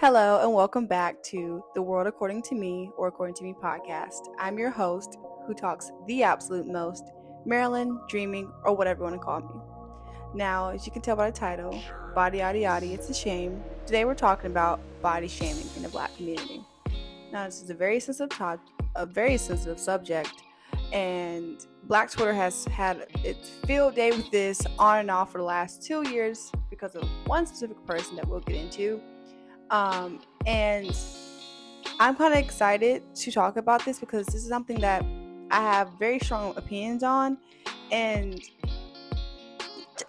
Hello, and welcome back to The World According to Me or According to Me podcast. I'm your host who talks the absolute most, Marilyn, dreaming, or whatever you want to call me. Now, as you can tell by the title, Body-ody-ody, It's a Shame, today we're talking about body shaming in the black community. Now, this is a very sensitive topic, a very sensitive subject, and Black Twitter has had its field day with this on and off for the last two years because of one specific person that we'll get into um, and I'm kind of excited to talk about this because this is something that I have very strong opinions on. And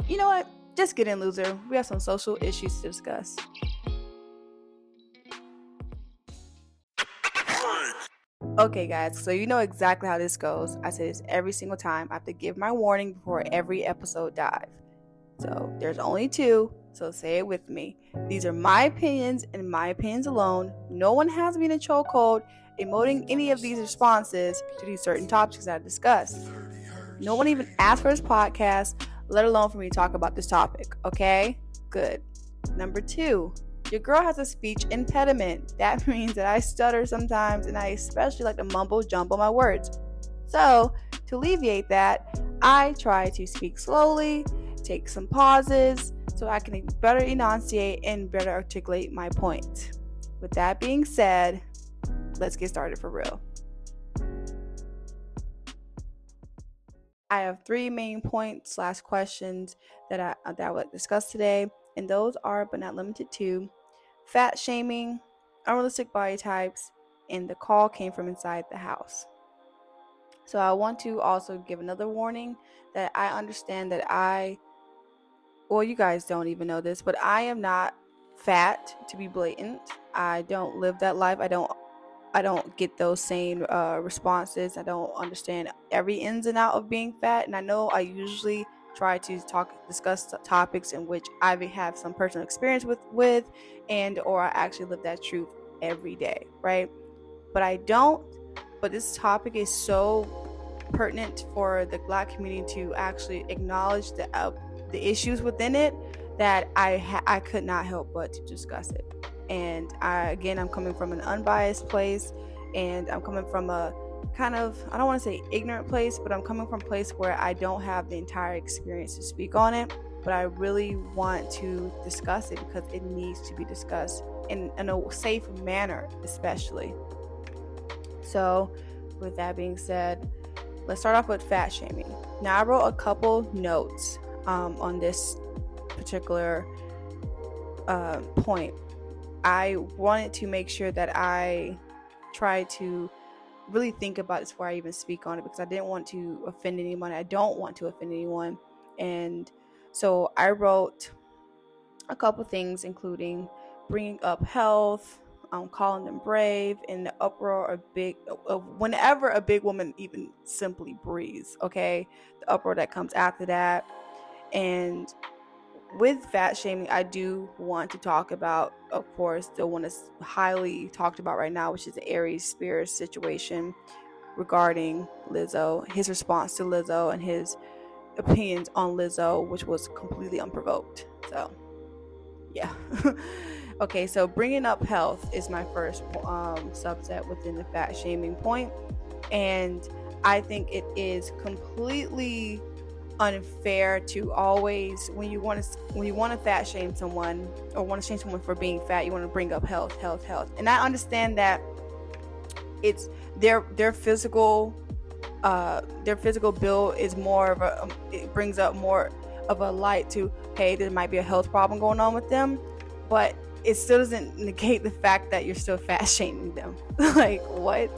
you know what? Just get in, loser. We have some social issues to discuss. Okay, guys, so you know exactly how this goes. I say this every single time. I have to give my warning before every episode dive. So there's only two, so say it with me. These are my opinions and my opinions alone. No one has me in a chokehold emoting any of these responses to these certain topics I discussed. No one even asked for this podcast, let alone for me to talk about this topic, okay? Good. Number two, your girl has a speech impediment. That means that I stutter sometimes and I especially like to mumble jumble my words. So, to alleviate that, I try to speak slowly, take some pauses, so I can better enunciate and better articulate my point. With that being said, let's get started for real. I have three main points slash questions that I uh, that I would discuss today, and those are, but not limited to, fat shaming, unrealistic body types, and the call came from inside the house. So I want to also give another warning that I understand that I well, you guys don't even know this, but I am not fat to be blatant. I don't live that life. I don't I don't get those same uh, responses. I don't understand every ins and out of being fat, and I know I usually try to talk discuss topics in which I have some personal experience with with and or I actually live that truth every day, right? But I don't but this topic is so pertinent for the black community to actually acknowledge the uh, the issues within it that I ha- I could not help but to discuss it. And I again I'm coming from an unbiased place and I'm coming from a kind of I don't want to say ignorant place, but I'm coming from a place where I don't have the entire experience to speak on it, but I really want to discuss it because it needs to be discussed in, in a safe manner, especially. So, with that being said, let's start off with fat shaming. Now, I wrote a couple notes um, on this particular uh, point. I wanted to make sure that I try to really think about this before I even speak on it because I didn't want to offend anyone. I don't want to offend anyone. And so I wrote a couple things, including bringing up health, um, calling them brave, and the uproar of big, of whenever a big woman even simply breathes, okay? The uproar that comes after that, and with fat shaming, I do want to talk about, of course, the one that's highly talked about right now, which is the Aries Spears situation regarding Lizzo, his response to Lizzo, and his opinions on Lizzo, which was completely unprovoked. So, yeah. okay, so bringing up health is my first um, subset within the fat shaming point, and I think it is completely unfair to always when you want to when you want to fat shame someone or want to shame someone for being fat you want to bring up health health health. And i understand that it's their their physical uh their physical build is more of a um, it brings up more of a light to hey there might be a health problem going on with them. But it still doesn't negate the fact that you're still fat shaming them. like what?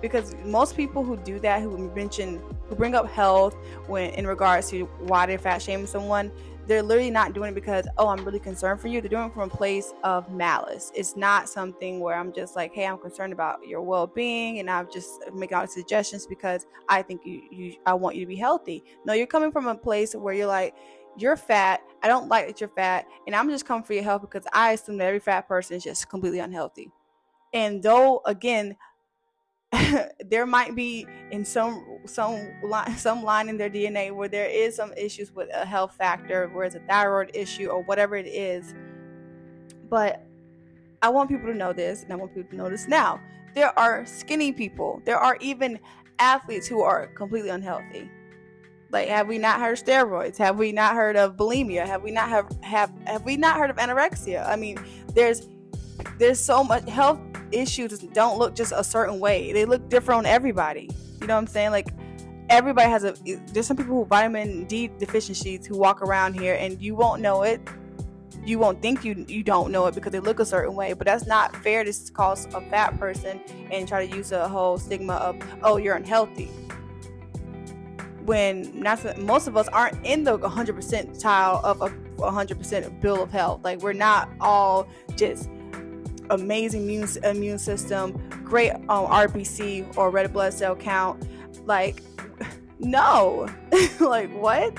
Because most people who do that, who mention, who bring up health when in regards to why they're fat shaming someone, they're literally not doing it because oh I'm really concerned for you. They're doing it from a place of malice. It's not something where I'm just like hey I'm concerned about your well-being and I'm just making all suggestions because I think you you I want you to be healthy. No, you're coming from a place where you're like you're fat. I don't like that you're fat, and I'm just coming for your health because I assume that every fat person is just completely unhealthy. And though again, there might be in some some line some line in their DNA where there is some issues with a health factor, where it's a thyroid issue or whatever it is. But I want people to know this, and I want people to know this now. There are skinny people. There are even athletes who are completely unhealthy. Like, have we not heard steroids? Have we not heard of bulimia? Have we not have have have we not heard of anorexia? I mean, there's there's so much health issues don't look just a certain way. They look different on everybody. You know what I'm saying? Like everybody has a there's some people who vitamin D deficiencies who walk around here and you won't know it. You won't think you you don't know it because they look a certain way, but that's not fair to call a fat person and try to use a whole stigma of oh you're unhealthy when not most of us aren't in the 100% tile of a 100% bill of health. Like we're not all just amazing immune, immune system, great um, RBC or red blood cell count. Like no, like what?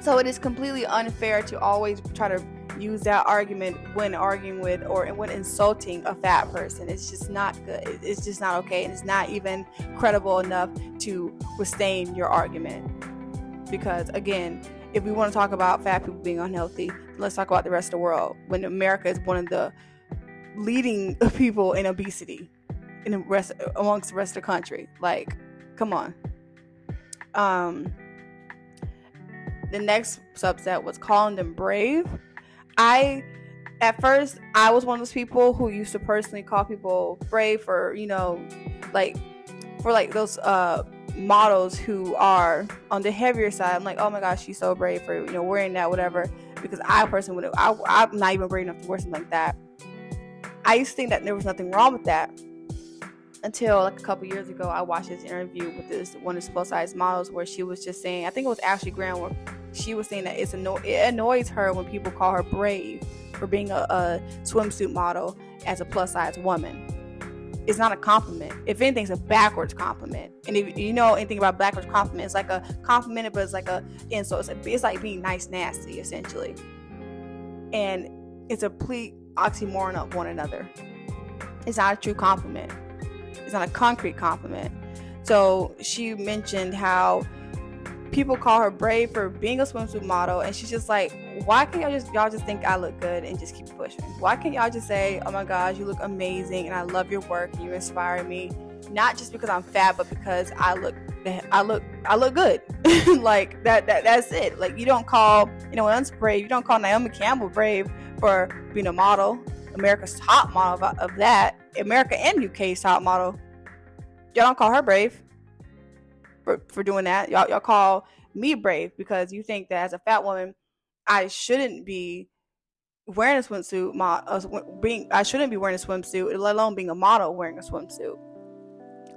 So it is completely unfair to always try to use that argument when arguing with or when insulting a fat person. It's just not good. It's just not okay. And it's not even credible enough to withstand your argument. Because again, if we want to talk about fat people being unhealthy, let's talk about the rest of the world. When America is one of the leading people in obesity in the rest amongst the rest of the country. Like, come on. Um the next subset was calling them brave I at first I was one of those people who used to personally call people brave for, you know, like for like those uh models who are on the heavier side. I'm like, oh my gosh, she's so brave for you know wearing that, whatever. Because I personally would, I, I'm not even brave enough to wear something like that. I used to think that there was nothing wrong with that until like a couple years ago. I watched this interview with this one of the plus size models where she was just saying, I think it was Ashley Graham, she was saying that it's anno- it annoys her when people call her brave for being a, a swimsuit model as a plus size woman. It's not a compliment. If anything, it's a backwards compliment. And if you know anything about backwards compliment, it's like a compliment, but it's like a insult. It's, it's like being nice, nasty, essentially. And it's a complete oxymoron of one another. It's not a true compliment. It's not a concrete compliment. So she mentioned how people call her brave for being a swimsuit model and she's just like why can't y'all just y'all just think i look good and just keep pushing? Why can't y'all just say oh my gosh you look amazing and i love your work and you inspire me not just because i'm fat but because i look i look i look good. Like that, that that's it. Like you don't call anyone else brave you don't call naomi campbell brave for being a model america's top model of, of that america and uk's top model. Y'all don't call her brave for, for doing that. Y'all, y'all call me brave because you think that as a fat woman, I shouldn't be wearing a swimsuit. My, uh, being I shouldn't be wearing a swimsuit, let alone being a model wearing a swimsuit.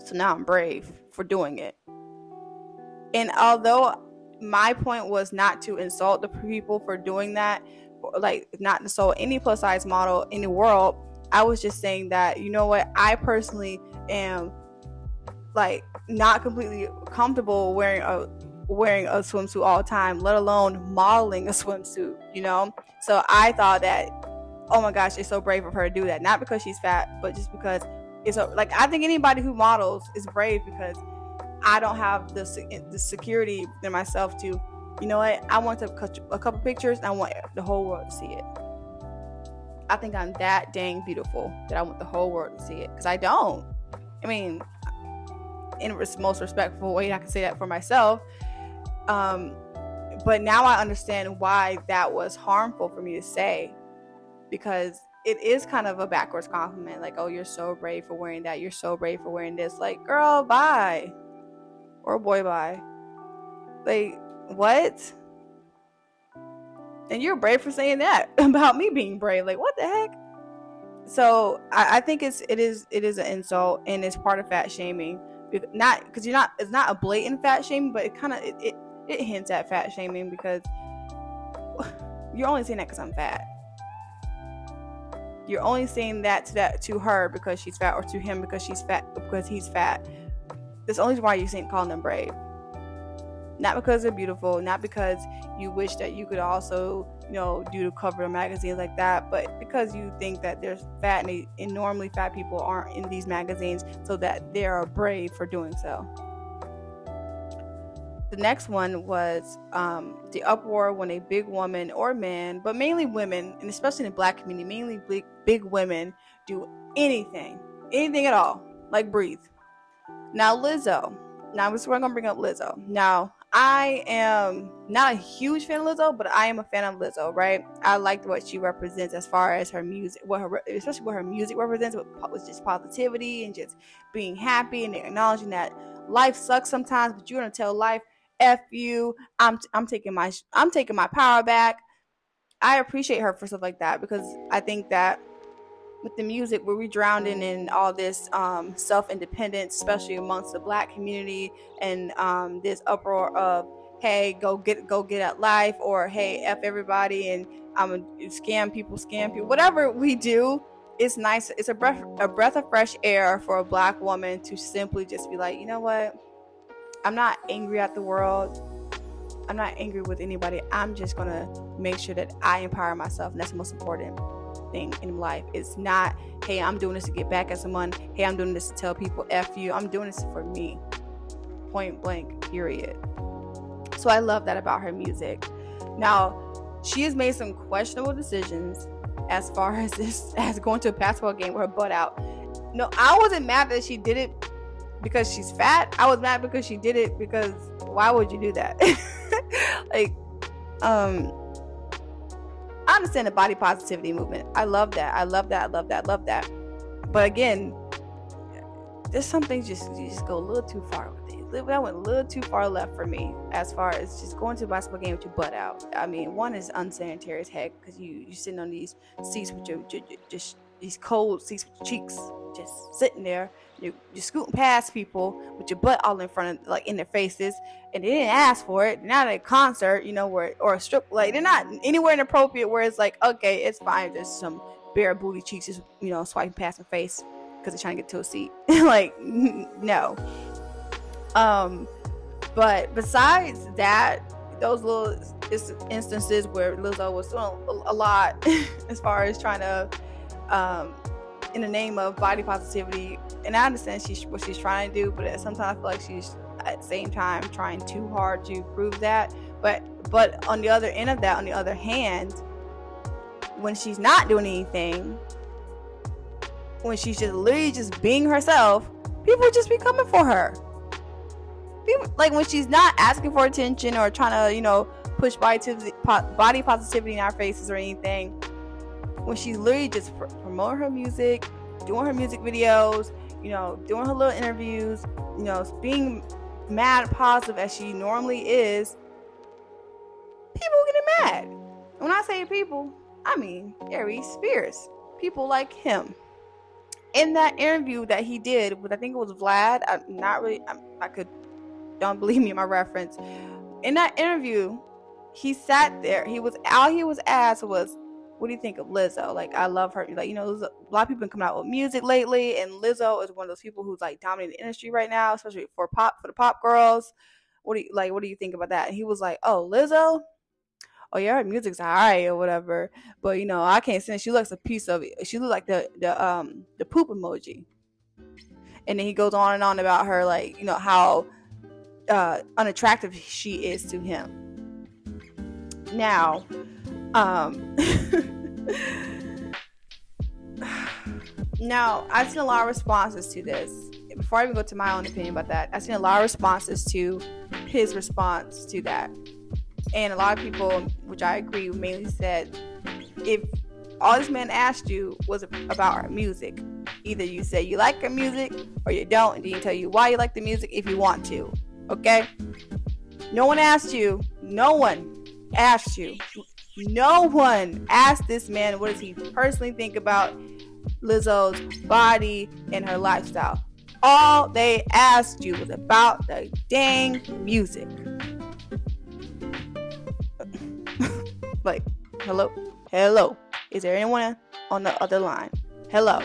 So now I'm brave for doing it. And although my point was not to insult the people for doing that, like not insult any plus size model in the world, I was just saying that you know what I personally am like not completely comfortable wearing a wearing a swimsuit all the time, let alone modeling a swimsuit, you know? So I thought that, oh my gosh, it's so brave of her to do that. Not because she's fat, but just because it's a, like, I think anybody who models is brave because I don't have the, the security in myself to, you know what, I want to cut a couple pictures and I want the whole world to see it. I think I'm that dang beautiful that I want the whole world to see it because I don't. I mean, in most respectful way I can say that for myself. Um, but now I understand why that was harmful for me to say because it is kind of a backwards compliment like oh you're so brave for wearing that. You're so brave for wearing this. Like girl bye. Or boy bye. Like what? And you're brave for saying that about me being brave. Like what the heck? So I, I think it's it is it is an insult and it's part of fat shaming not because you're not it's not a blatant fat shaming but it kind of it, it, it hints at fat shaming because you're only saying that because i'm fat. You're only saying that to that to her because she's fat or to him because she's fat because he's fat. That's only why you're saying calling them brave not because they're beautiful, not because you wish that you could also, you know, do the cover of magazines like that, but because you think that there's fat and, and normally fat people aren't in these magazines, so that they are brave for doing so. the next one was um, the uproar when a big woman or man, but mainly women, and especially in the black community, mainly big, big women do anything, anything at all, like breathe. Now, Lizzo. Now, where I'm gonna bring up Lizzo. Now, I am not a huge fan of Lizzo, but I am a fan of Lizzo, right? I like what she represents as far as her music, what her, especially what her music represents, with just positivity and just being happy and acknowledging that life sucks sometimes, but you're gonna tell life, "F you." I'm I'm taking my I'm taking my power back. I appreciate her for stuff like that because I think that with the music where we drowned in, all this um, self-independence especially amongst the black community and um, this uproar of hey go get go get at life or hey f everybody and i'm um, scam people scam people. Whatever we do it's nice it's a breath a breath of fresh air for a black woman to simply just be like you know what? I'm not angry at the world. I'm not angry with anybody. I'm just gonna make sure that i empower myself and that's the most important in life. It's not, hey, I'm doing this to get back at someone. Hey, I'm doing this to tell people F you. I'm doing this for me. Point blank, period. So I love that about her music. Now, she has made some questionable decisions as far as this as going to a basketball game with her butt out. No, I wasn't mad that she did it because she's fat. I was mad because she did it because why would you do that? like, um, understand the body positivity movement. I love that. I love that. I love that. I love that. But again, there's some things just you just go a little too far with it. That went a little too far left for me as far as just going to a basketball game with your butt out. I mean, one is unsanitary as heck because you you sitting on these seats with your, your, your just these cold seats with your cheeks just sitting there. You, you're scooting past people with your butt all in front of, like, in their faces, and they didn't ask for it. They're not at a concert, you know, where or a strip, like, they're not anywhere inappropriate where it's like, okay, it's fine. There's some bare booty cheeks just, you know, swiping past my face because they're trying to get to a seat. like, no. Um, but besides that, those little instances where Lizzo was doing a lot as far as trying to um, in the name of body positivity. And I understand she's what she's trying to do, but sometimes I feel like she's at the same time trying too hard to prove that. But but on the other end of that, on the other hand, when she's not doing anything, when she's just literally just being herself, people just be coming for her. People, like when she's not asking for attention or trying to, you know, push body, body positivity in our faces or anything, when she's literally just pr- promoting her music, doing her music videos, you know, doing her little interviews, you know, being mad positive as she normally is, people getting mad. When I say people, I mean Aries Spears. People like him. In that interview that he did with, I think it was Vlad. I'm not really. I'm, I could. Don't believe me my reference. In that interview, he sat there. He was all he was asked was, what do you think of Lizzo? Like, I love her. Like, you know, a lot of people been coming out with music lately, and Lizzo is one of those people who's like dominating the industry right now, especially for pop for the pop girls. What do you like? What do you think about that? And he was like, "Oh, Lizzo." Oh yeah, her music's alright or whatever, but you know I can't say she looks a piece of it. She looks like the the um the poop emoji, and then he goes on and on about her like you know how uh, unattractive she is to him. Now, um, now, I've seen a lot of responses to this. Before I even go to my own opinion about that, I've seen a lot of responses to his response to that. And a lot of people, which I agree, mainly said if all this man asked you was about our music, either you say you like our music or you don't, and then he tell you why you like the music if you want to. Okay? No one asked you, no one asked you no one asked this man what does he personally think about Lizzo's body and her lifestyle. All they asked you was about the dang music. like, hello? Hello. Is there anyone on the other line? Hello.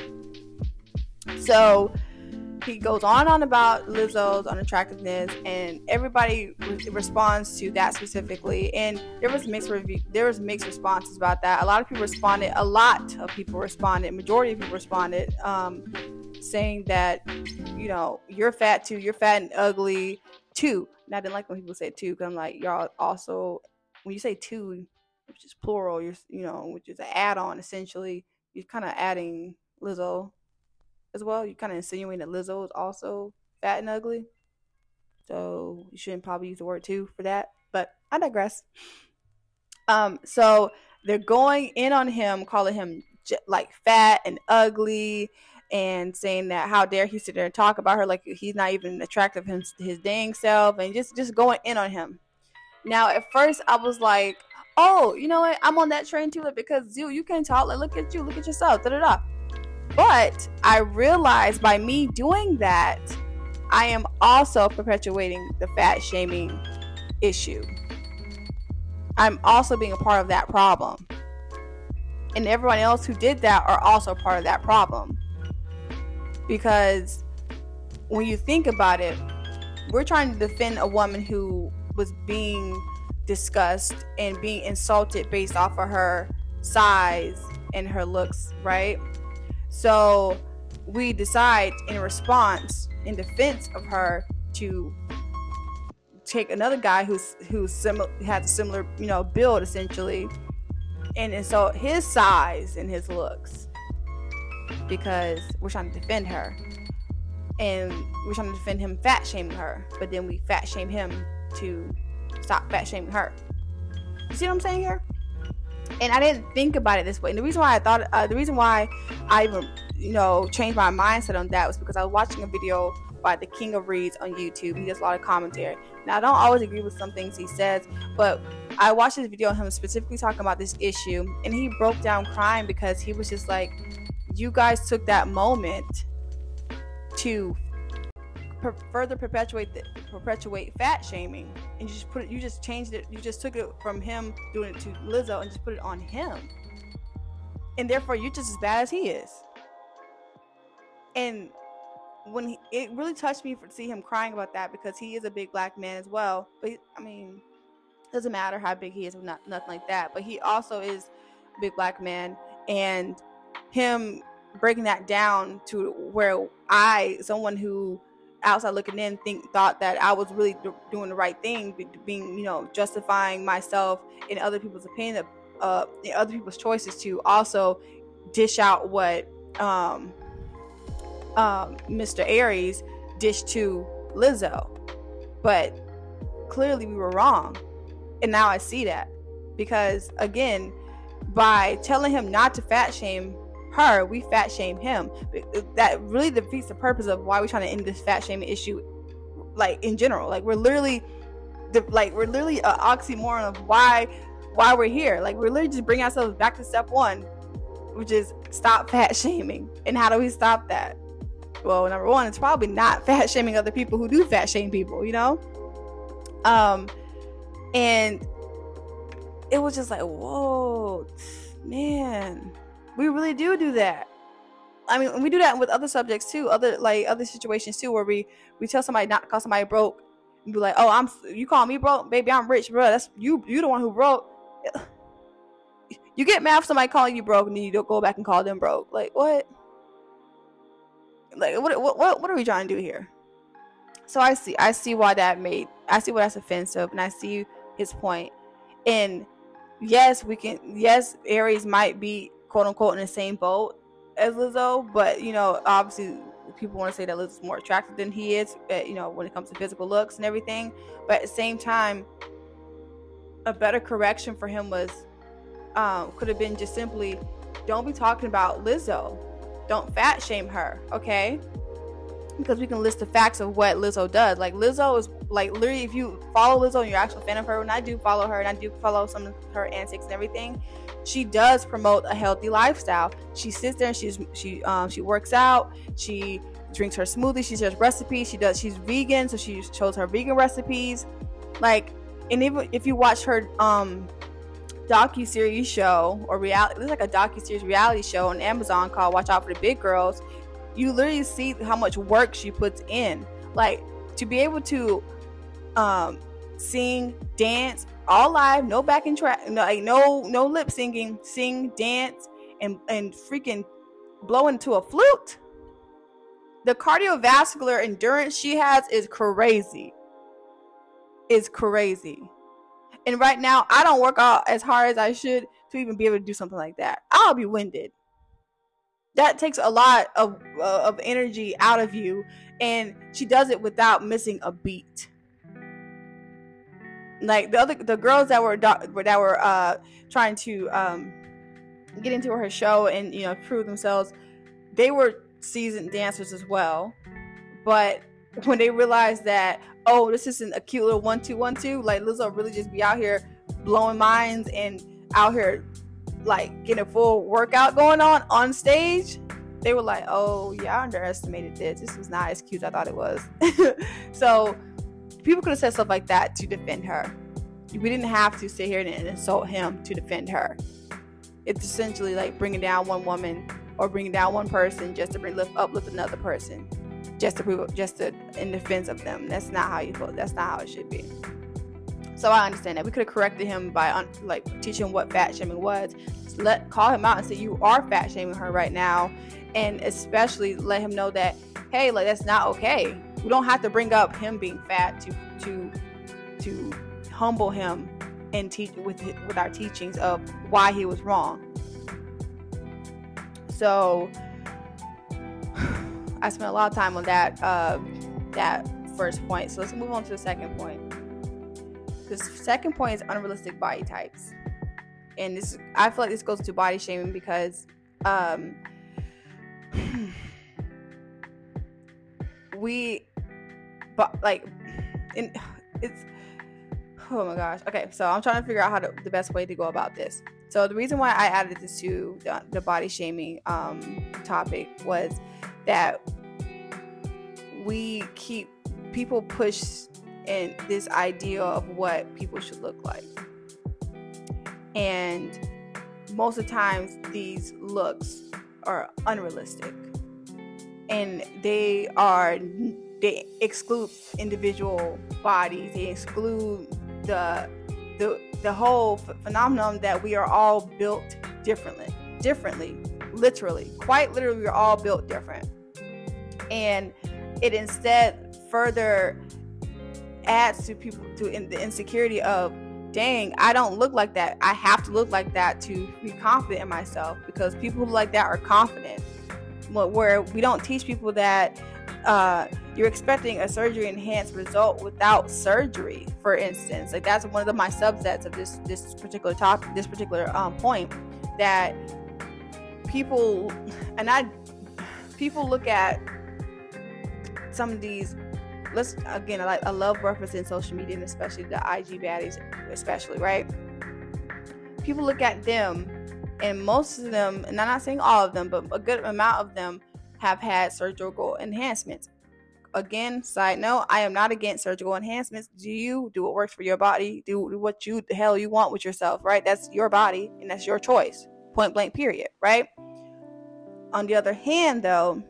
So, he goes on and on about Lizzo's unattractiveness, and everybody re- responds to that specifically. And there was mixed review, there was mixed responses about that. A lot of people responded. A lot of people responded. Majority of people responded, um, saying that you know you're fat too, you're fat and ugly too. And I didn't like when people say two because I'm like, y'all also when you say two, which is plural, you're you know, which is an add-on essentially, you're kind of adding Lizzo as well. You kind of insinuating that Lizzo is also fat and ugly. So you shouldn't probably use the word too for that. But I digress. Um, so they're going in on him, calling him like fat and ugly, and saying that how dare he sit there and talk about her like he's not even attractive him his dang self, and just just going in on him. Now, at first, I was like, "Oh, you know what? I'm on that train too, like, because you you can talk. Like, look at you, look at yourself." Da da da. But I realized by me doing that, I am also perpetuating the fat shaming issue. I'm also being a part of that problem. And everyone else who did that are also part of that problem. Because when you think about it, we're trying to defend a woman who was being discussed and being insulted based off of her size and her looks, right? So we decide in response, in defense of her, to take another guy who's who's similar has a similar you know build essentially, and and so his size and his looks, because we're trying to defend her, and we're trying to defend him fat shaming her, but then we fat shame him to stop fat shaming her. You see what I'm saying here? And I didn't think about it this way. And the reason why I thought, uh, the reason why I even, you know, changed my mindset on that was because I was watching a video by the King of Reads on YouTube. He does a lot of commentary. Now, I don't always agree with some things he says, but I watched this video of him specifically talking about this issue, and he broke down crying because he was just like, you guys took that moment to per- further perpetuate the, perpetuate fat shaming, and you just put it, you just changed it, you just took it from him doing it to Lizzo and just put it on him, and therefore you're just as bad as he is. And when he, it really touched me to see him crying about that because he is a big black man as well. But he, I mean, doesn't matter how big he is, not nothing like that. But he also is a big black man, and him breaking that down to where I, someone who outside looking in think thought that I was really do- doing the right thing, being you know justifying myself in other people's opinion, uh, other people's choices to also dish out what um, um, Mr. Aries dished to Lizzo, but clearly we were wrong, and now I see that because again, by telling him not to fat shame her, we fat shame him. That really defeats the purpose of why we're trying to end this fat shaming issue, like in general. Like we're literally, like we're literally an oxymoron of why why we're here. Like we're literally just bringing ourselves back to step one, which is stop fat shaming. And how do we stop that? Well, number one, it's probably not fat shaming other people who do fat shame people. You know, um, and it was just like, whoa, man we really do do that. I mean, we do that with other subjects too, other like other situations too, where we we tell somebody not to call somebody broke, and be like, "Oh, I'm you call me broke, baby, I'm rich, bro. That's you. You the one who broke." You get mad for somebody calling you broke, and then you don't go back and call them broke. Like what? Like what? What? What are we trying to do here? So I see. I see why that made. I see why that's offensive, and I see his point. And yes, we can. Yes, Aries might be quote unquote in the same boat as Lizzo, but you know, obviously people want to say that Lizzo's more attractive than he is, eh, you know, when it comes to physical looks and everything. But at the same time, a better correction for him was um, could have been just simply don't be talking about Lizzo. Don't fat shame her, okay? Because we can list the facts of what Lizzo does. Like Lizzo is like literally, if you follow Lizzo and you're actual fan of her, and I do follow her and I do follow some of her antics and everything, she does promote a healthy lifestyle. She sits there and she's she um she works out. She drinks her smoothie. She shares recipes. She does. She's vegan, so she shows her vegan recipes. Like, and even if you watch her um docu series show or reality, it's like a docu series reality show on Amazon called "Watch Out for the Big Girls." You literally see how much work she puts in. Like to be able to um sing, dance, all live, no backing track, no like no no lip singing, sing, dance, and and freaking blow into a flute. The cardiovascular endurance she has is crazy. is crazy. And right now, I don't work out as hard as I should to even be able to do something like that. I'll be winded. That takes a lot of uh, of energy out of you, and she does it without missing a beat. Like the other the girls that were that were uh, trying to um, get into her show and you know prove themselves, they were seasoned dancers as well. But when they realized that oh this isn't a cute little one two one two, like Lizzo really just be out here blowing minds and out here like getting a full workout going on on stage they were like oh yeah i underestimated this. This was not as cute as i thought it was. So people could have said stuff like that to defend her. We didn't have to sit here and insult him to defend her. It's essentially like bringing down one woman or bringing down one person just to bring lift uplift another person just to prove just to in defense of them. That's not how you feel that's not how it should be so I understand that we could have corrected him by un- like teaching what fat shaming was. let call him out and say you are fat shaming her right now, and especially let him know that hey, like that's not okay. We don't have to bring up him being fat to to to humble him and teach with with our teachings of why he was wrong. So I spent a lot of time on that uh, that first point. So let's move on to the second point. The second point is unrealistic body types. And this I feel like this goes to body shaming because um we but like in it's oh my gosh okay so i'm trying to figure out how to the best way to go about this so the reason why i added this to the, the body shaming um topic was that we keep people push and this idea of what people should look like. And most of the times, these looks are unrealistic. And they are they exclude individual bodies. They exclude the the the whole phenomenon that we are all built differently differently literally quite literally we're all built different. And it instead further adds to people to in the insecurity of dang i don't look like that. I have to look like that to be confident in myself because people like that are confident. Where we don't teach people that uh, you're expecting a surgery enhanced result without surgery for instance. Like that's one of the, my subsets of this this particular topic this particular um, point that people and i people look at some of these let's again, I like I love referencing social media and especially the IG baddies, especially right. People look at them, and most of them, and I'm not saying all of them, but a good amount of them have had surgical enhancements. Again, side note, I am not against surgical enhancements. Do you do what works for your body? Do what you the hell you want with yourself, right? That's your body and that's your choice. Point blank, period, right? On the other hand, though,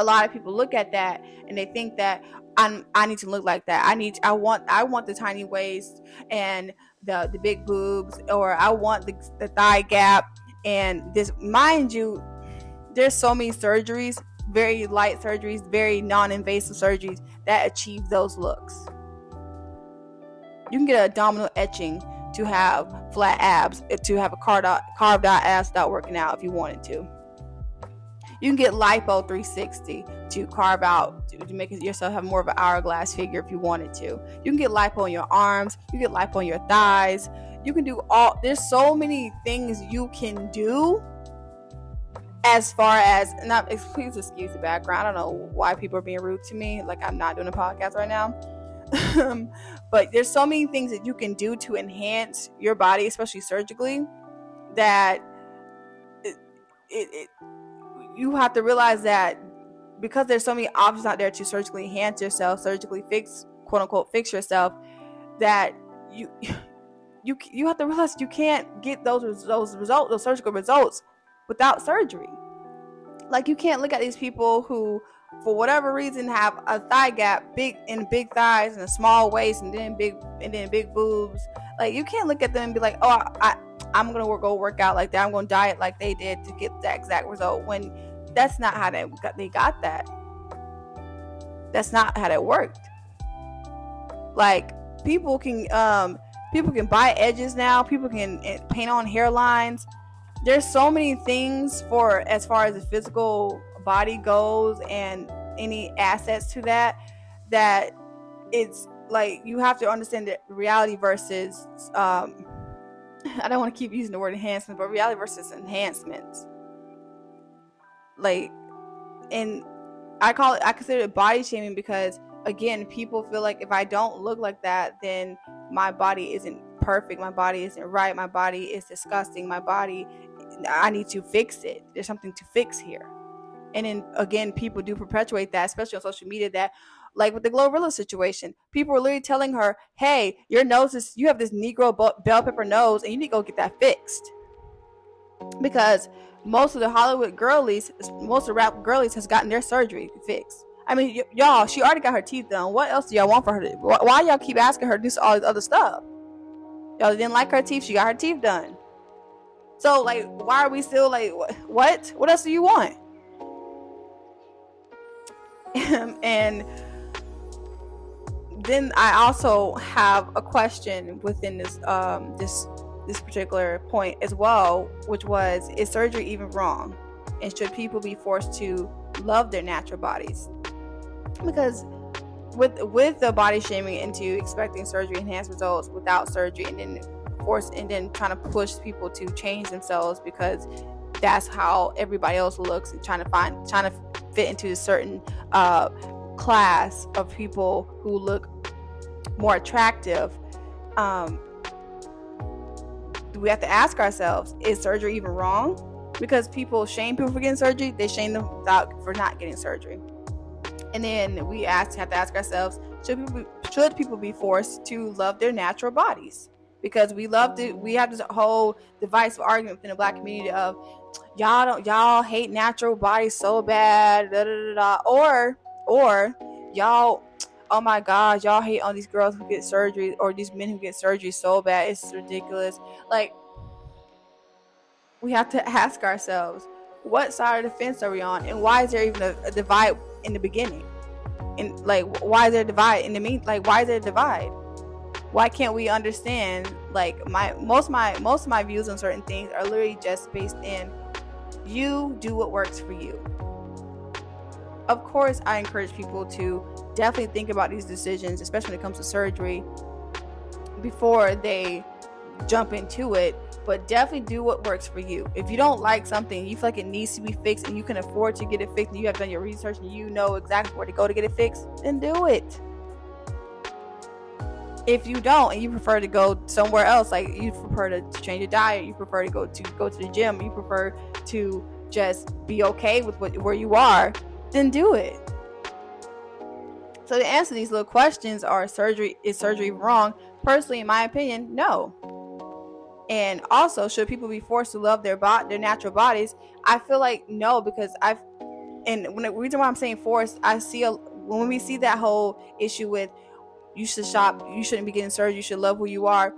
a lot of people look at that and they think that I'm, I need to look like that. I need I want I want the tiny waist and the the big boobs or I want the, the thigh gap and this mind you there's so many surgeries, very light surgeries, very non-invasive surgeries that achieve those looks. You can get abdominal etching to have flat abs, to have a carved out, carved out ass without working out if you wanted to. You can get lipo 360 to carve out to, make yourself have more of an hourglass figure if you wanted to. You can get lipo on your arms. You get lipo on your thighs. You can do all. There's so many things you can do. As far as not, please excuse the background. I don't know why people are being rude to me. Like I'm not doing a podcast right now. but there's so many things that you can do to enhance your body, especially surgically, that it, it, it you have to realize that because there's so many options out there to surgically enhance yourself, surgically fix, quote unquote, fix yourself, that you you you have to realize you can't get those those results, those surgical results, without surgery. Like you can't look at these people who, for whatever reason, have a thigh gap, big and big thighs and a small waist, and then big and then big boobs. Like you can't look at them and be like, oh, I, I'm gonna go work out like that. I'm gonna diet like they did to get that exact result. When that's not how they got they got that. That's not how that worked. Like people can um people can buy edges now people can eh, paint on hairlines there's so many things for as far as the physical body goes and any assets to that that it's like you have to understand the reality versus um I don't want to keep using the word enhancement, but reality versus enhancements. Like, and I call it, I consider it body shaming because, again, people feel like if I don't look like that, then my body isn't perfect. My body isn't right. My body is disgusting. My body, I need to fix it. There's something to fix here. And then again, people do perpetuate that, especially on social media, that like with the Glorilla situation, people were literally telling her, "Hey, your nose is you have this Negro bell pepper nose, and you need to go get that fixed." Because most of the Hollywood girlies, most of rap girlies, has gotten their surgery fixed. I mean, y- y'all, she already got her teeth done. What else do y'all want for her to? Why y'all keep asking her to do all this other stuff? Y'all didn't like her teeth. She got her teeth done. So, like, why are we still like, what? What else do you want? and then I also have a question within this um, this this particular point as well, which was is surgery even wrong, and should people be forced to love their natural bodies? Because with with the body shaming into expecting surgery enhanced results without surgery, and then force and then trying to push people to change themselves because that's how everybody else looks and trying to find trying to fit into a certain uh, class of people who look more attractive, um, we have to ask ourselves: Is surgery even wrong? Because people shame people for getting surgery, they shame them for not getting surgery. And then we ask, have to ask ourselves: Should people be, should people be forced to love their natural bodies? Because we love to, we have this whole divisive argument within the black community of y'all don't y'all hate natural bodies so bad, da, da, da, or or y'all oh my god y'all hate on these girls who get surgery or these men who get surgery so bad. It's ridiculous. Like we have to ask ourselves what side of the fence are we on? And why is there even a, a divide in the beginning? And like why is there a divide in the mean like why is there a divide? Why can't we understand like my most my most of my views on certain things are literally just based in you do what works for you. Of course, I encourage people to definitely think about these decisions, especially when it comes to surgery, before they jump into it. But definitely do what works for you. If you don't like something, you feel like it needs to be fixed, and you can afford to get it fixed, and you have done your research, and you know exactly where to go to get it fixed, then do it. If you don't, and you prefer to go somewhere else, like you prefer to change your diet, you prefer to go to go to the gym, you prefer to just be okay with what, where you are, then do it. So to answer these little questions are surgery is surgery wrong? Personally, in my opinion, no. And also, should people be forced to love their body, their natural bodies? I feel like no, because I've and when the reason why I'm saying forced, I see a when we see that whole issue with you should shop, you shouldn't be getting surgery, you should love who you are.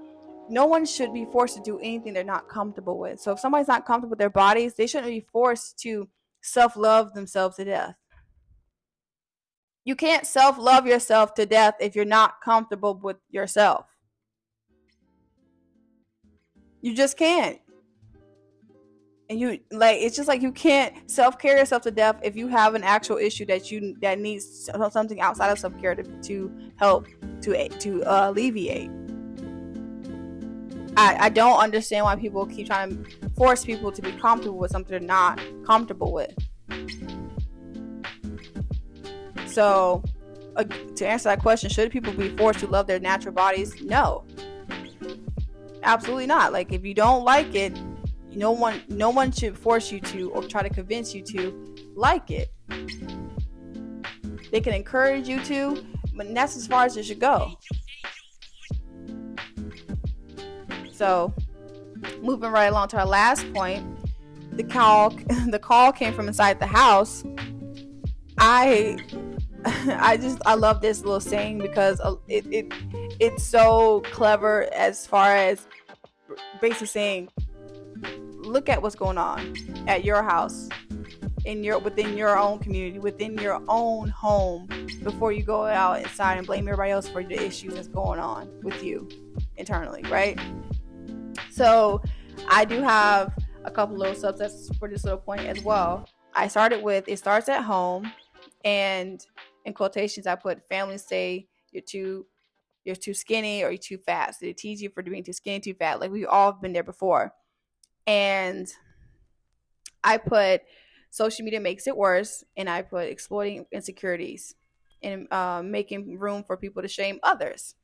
No one should be forced to do anything they're not comfortable with. So if somebody's not comfortable with their bodies, they shouldn't be forced to self love themselves to death. You can't self love yourself to death if you're not comfortable with yourself. You just can't. And you like it's just like you can't self care yourself to death if you have an actual issue that you that needs something outside of self care to, to help to to uh, alleviate. I, I don't understand why people keep trying to force people to be comfortable with something they're not comfortable with. So, uh, to answer that question, should people be forced to love their natural bodies? No, absolutely not. Like if you don't like it, no one, no one should force you to or try to convince you to like it. They can encourage you to, but that's as far as it should go. So, moving right along to our last point, the call the call came from inside the house. I I just I love this little saying because uh, it, it it's so clever as far as basically saying look at what's going on at your house in your within your own community, within your own home, before you go out inside and blame everybody else for the issues that's going on with you internally, right? So I do have a couple little subsets for this little point as well. I started with it starts at home, and in quotations I put families say you're too you're too skinny or you're too fat. So they tease you for being too skinny, too fat. Like we've all been there before. And I put social media makes it worse, and I put exploiting insecurities and uh, making room for people to shame others.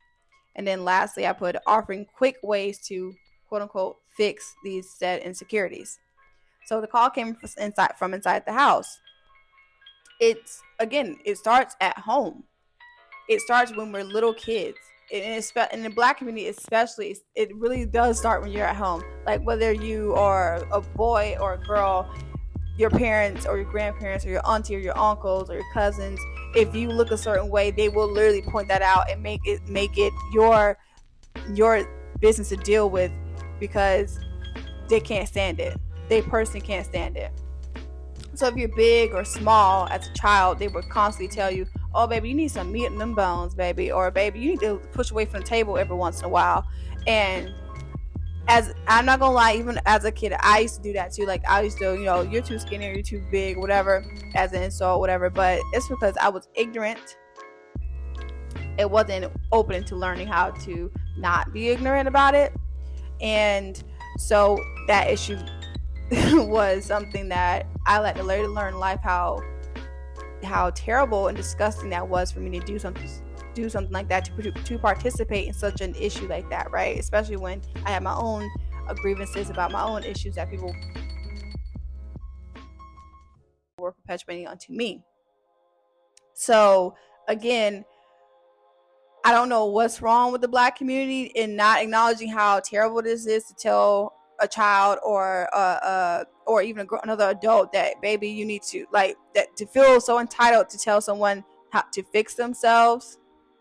And then lastly, I put offering quick ways to quote unquote fix these said insecurities. So the call came from inside from inside the house. It's again, it starts at home. It starts when we're little kids. And in the black community, especially, it really does start when you're at home. Like whether you are a boy or a girl, your parents or your grandparents or your auntie or your uncles or your cousins, if you look a certain way, they will literally point that out and make it make it your your business to deal with because they can't stand it. They personally can't stand it. So if you're big or small as a child, they would constantly tell you, "Oh, baby, you need some meat in them bones, baby," or "Baby, you need to push away from the table every once in a while." And as I'm not gonna lie, even as a kid, I used to do that too. Like I used to, you know, you're too skinny, or you're too big, whatever, as an insult, whatever. But it's because I was ignorant. It wasn't open to learning how to not be ignorant about it and so that issue was something that I let to later learn life how how terrible and disgusting that was for me to do something do something like that to to participate in such an issue like that, right? Especially when I had my own grievances about my own issues that people were perpetuating onto me. So again, I don't know what's wrong with the black community in not acknowledging how terrible this is to tell a child or uh, uh or even a, another adult that baby you need to like that to feel so entitled to tell someone how to fix themselves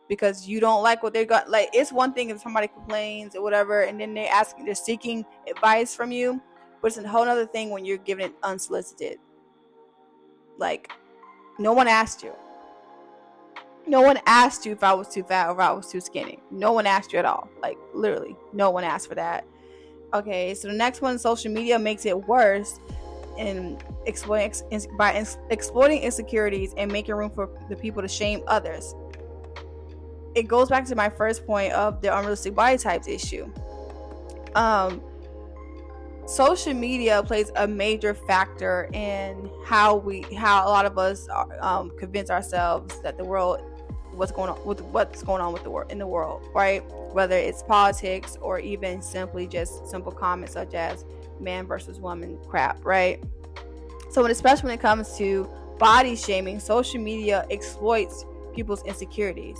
because you don't like what they got like it's one thing if somebody complains or whatever and then they're asking they're seeking advice from you but it's a whole other thing when you're giving it unsolicited like no one asked you no one asked you if I was too fat or if I was too skinny. No one asked you at all. Like literally, no one asked for that. Okay, so the next one, social media makes it worse in exploiting by exploiting insecurities and making room for the people to shame others. It goes back to my first point of the unrealistic body types issue. Um, social media plays a major factor in how we how a lot of us are, um, convince ourselves that the world what's going on with what's going on with the world in the world, right? Whether it's politics or even simply just simple comments such as man versus woman crap, right? So, especially when it comes to body shaming, social media exploits people's insecurities.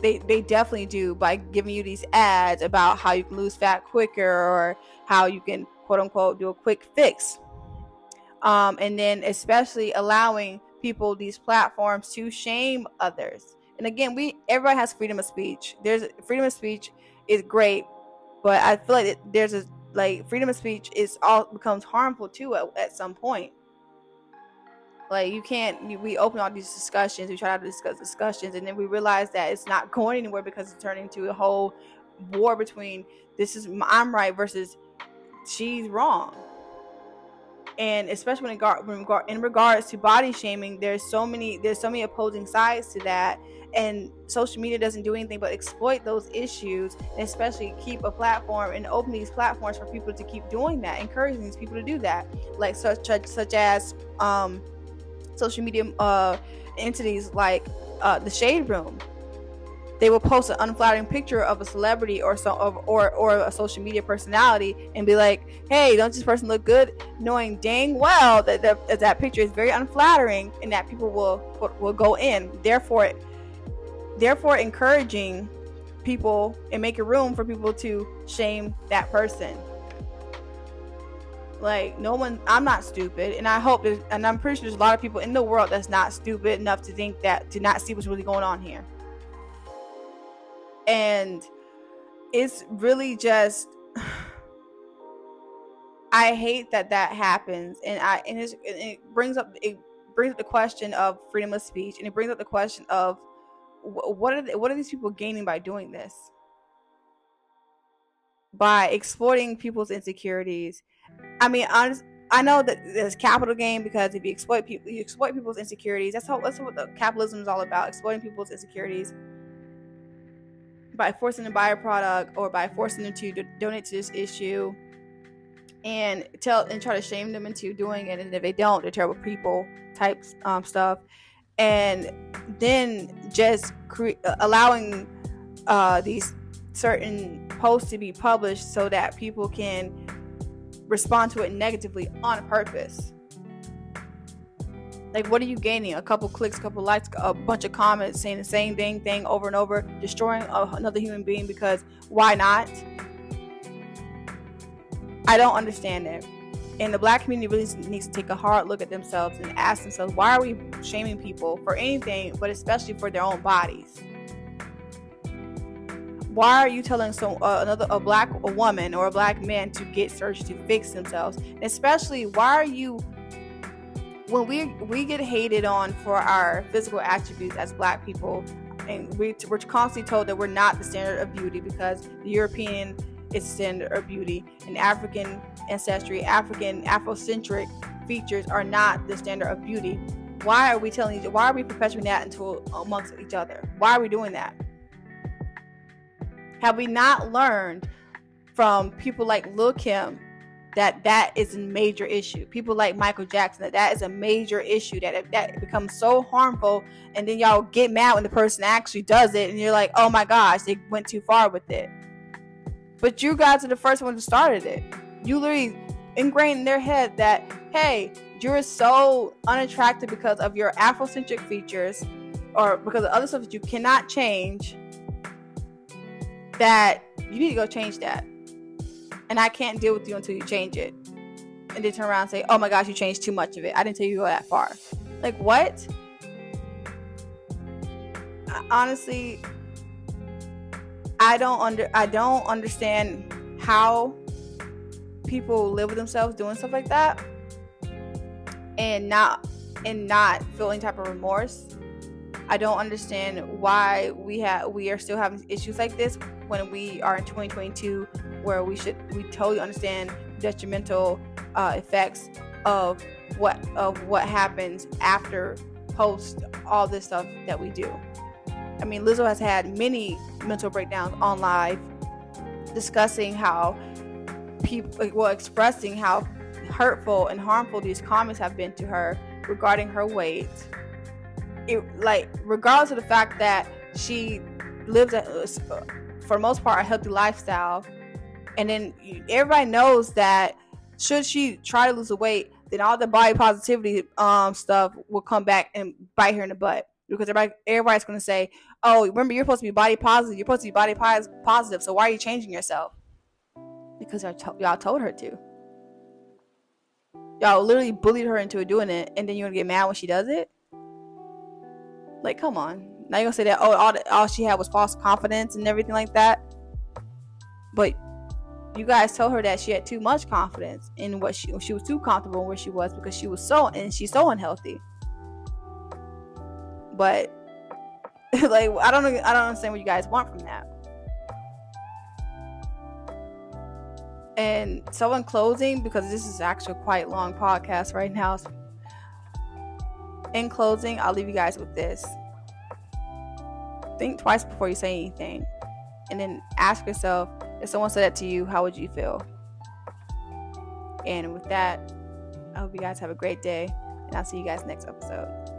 They, they definitely do by giving you these ads about how you can lose fat quicker or how you can quote unquote do a quick fix. Um, and then especially allowing people these platforms to shame others. And again, we everybody has freedom of speech. There's freedom of speech is great, but I feel like there's a like freedom of speech is all becomes harmful too at, at some point. Like you can't we open all these discussions, we try to discuss discussions, and then we realize that it's not going anywhere because it's turning into a whole war between this is I'm right versus she's wrong and especially when, regard, regard, in regards to body shaming there's so many there's so many opposing sides to that. And social media doesn't do anything but exploit those issues and especially keep a platform and open these platforms for people to keep doing that encouraging these people to do that. Like such such as um, social media uh, entities like uh, the shade room they will post an unflattering picture of a celebrity or so or or a social media personality and be like, "Hey, don't this person look good?" Knowing dang well that that, that picture is very unflattering and that people will will go in. Therefore, therefore encouraging people and making room for people to shame that person. Like no one, I'm not stupid, and I hope and I'm pretty sure there's a lot of people in the world that's not stupid enough to think that to not see what's really going on here and it's really just I hate that that happens, and I and it brings up it brings up the question of freedom of speech, and it brings up the question of what are what are these people gaining by doing this? By exploiting people's insecurities. I mean, honest, I know that there's capital gain because if you exploit people, you exploit people's insecurities. That's how that's what capitalism is all about: exploiting people's insecurities by forcing them to buy a product or by forcing them to do, donate to this issue and tell and try to shame them into doing it. And if they don't, they're terrible people type um, stuff. And then just cre- allowing uh, these certain posts to be published so that people can respond to it negatively on purpose. Like, what are you gaining? A couple clicks, a couple likes, a bunch of comments saying the same dang thing over and over, destroying another human being because why not? I don't understand it. And the black community really needs to take a hard look at themselves and ask themselves, why are we shaming people for anything, but especially for their own bodies? why are you telling some uh, another a black a woman or a black man to get surgery to fix themselves? And especially, why are you when we we get hated on for our physical attributes as black people, and we, we're constantly told that we're not the standard of beauty because the European is standard of beauty, and African ancestry, African Afrocentric features are not the standard of beauty. Why are we telling you? Why are we perpetuating that into amongst each other? Why are we doing that? Have we not learned from people like Lil Kim that that is a major issue? People like Michael Jackson that that is a major issue that that becomes so harmful, and then y'all get mad when the person actually does it, and you're like, oh my gosh, they went too far with it. But you guys are the first one who started it. You literally ingrained in their head that hey, you're so unattractive because of your Afrocentric features or because of other stuff that you cannot change that you need to go change that. And I can't deal with you until you change it. And they turn around and say, oh my gosh, you changed too much of it. I didn't tell you to go that far. Like, what? Honestly, I don't under I don't understand how people live with themselves doing stuff like that and not and not feeling type of remorse. I don't understand why we have we are still having issues like this when we are in 2022 where we should we totally understand detrimental uh, effects of what of what happens after post all this stuff that we do. I mean lizzo has had many mental breakdowns on live discussing how people well expressing how hurtful and harmful these comments have been to her regarding her weight it like regardless of the fact that she lives a, for most part, a healthy lifestyle. And then everybody knows that should she try to lose the weight, then all the body positivity um stuff will come back and bite her in the butt because everybody everybody's going to say, "Oh, remember you're supposed to be body positive. You're supposed to be body positive. So why are you changing yourself?" Because y'all told her to. Y'all literally bullied her into doing it, and then you're gonna get mad when she does it. Like, come on. Now you're gonna say that oh all, all she had was false confidence and everything like that. But you guys told her that she had too much confidence in what she she was too comfortable where she was because she was so and she's so unhealthy. But like I don't I don't understand what you guys want from that. And so in closing, because this is actually quite long podcast right now. In closing, I'll leave you guys with this think twice before you say anything. And then ask yourself if someone said that to you, how would you feel? And with that, I hope you guys have a great day. And I'll see you guys next episode.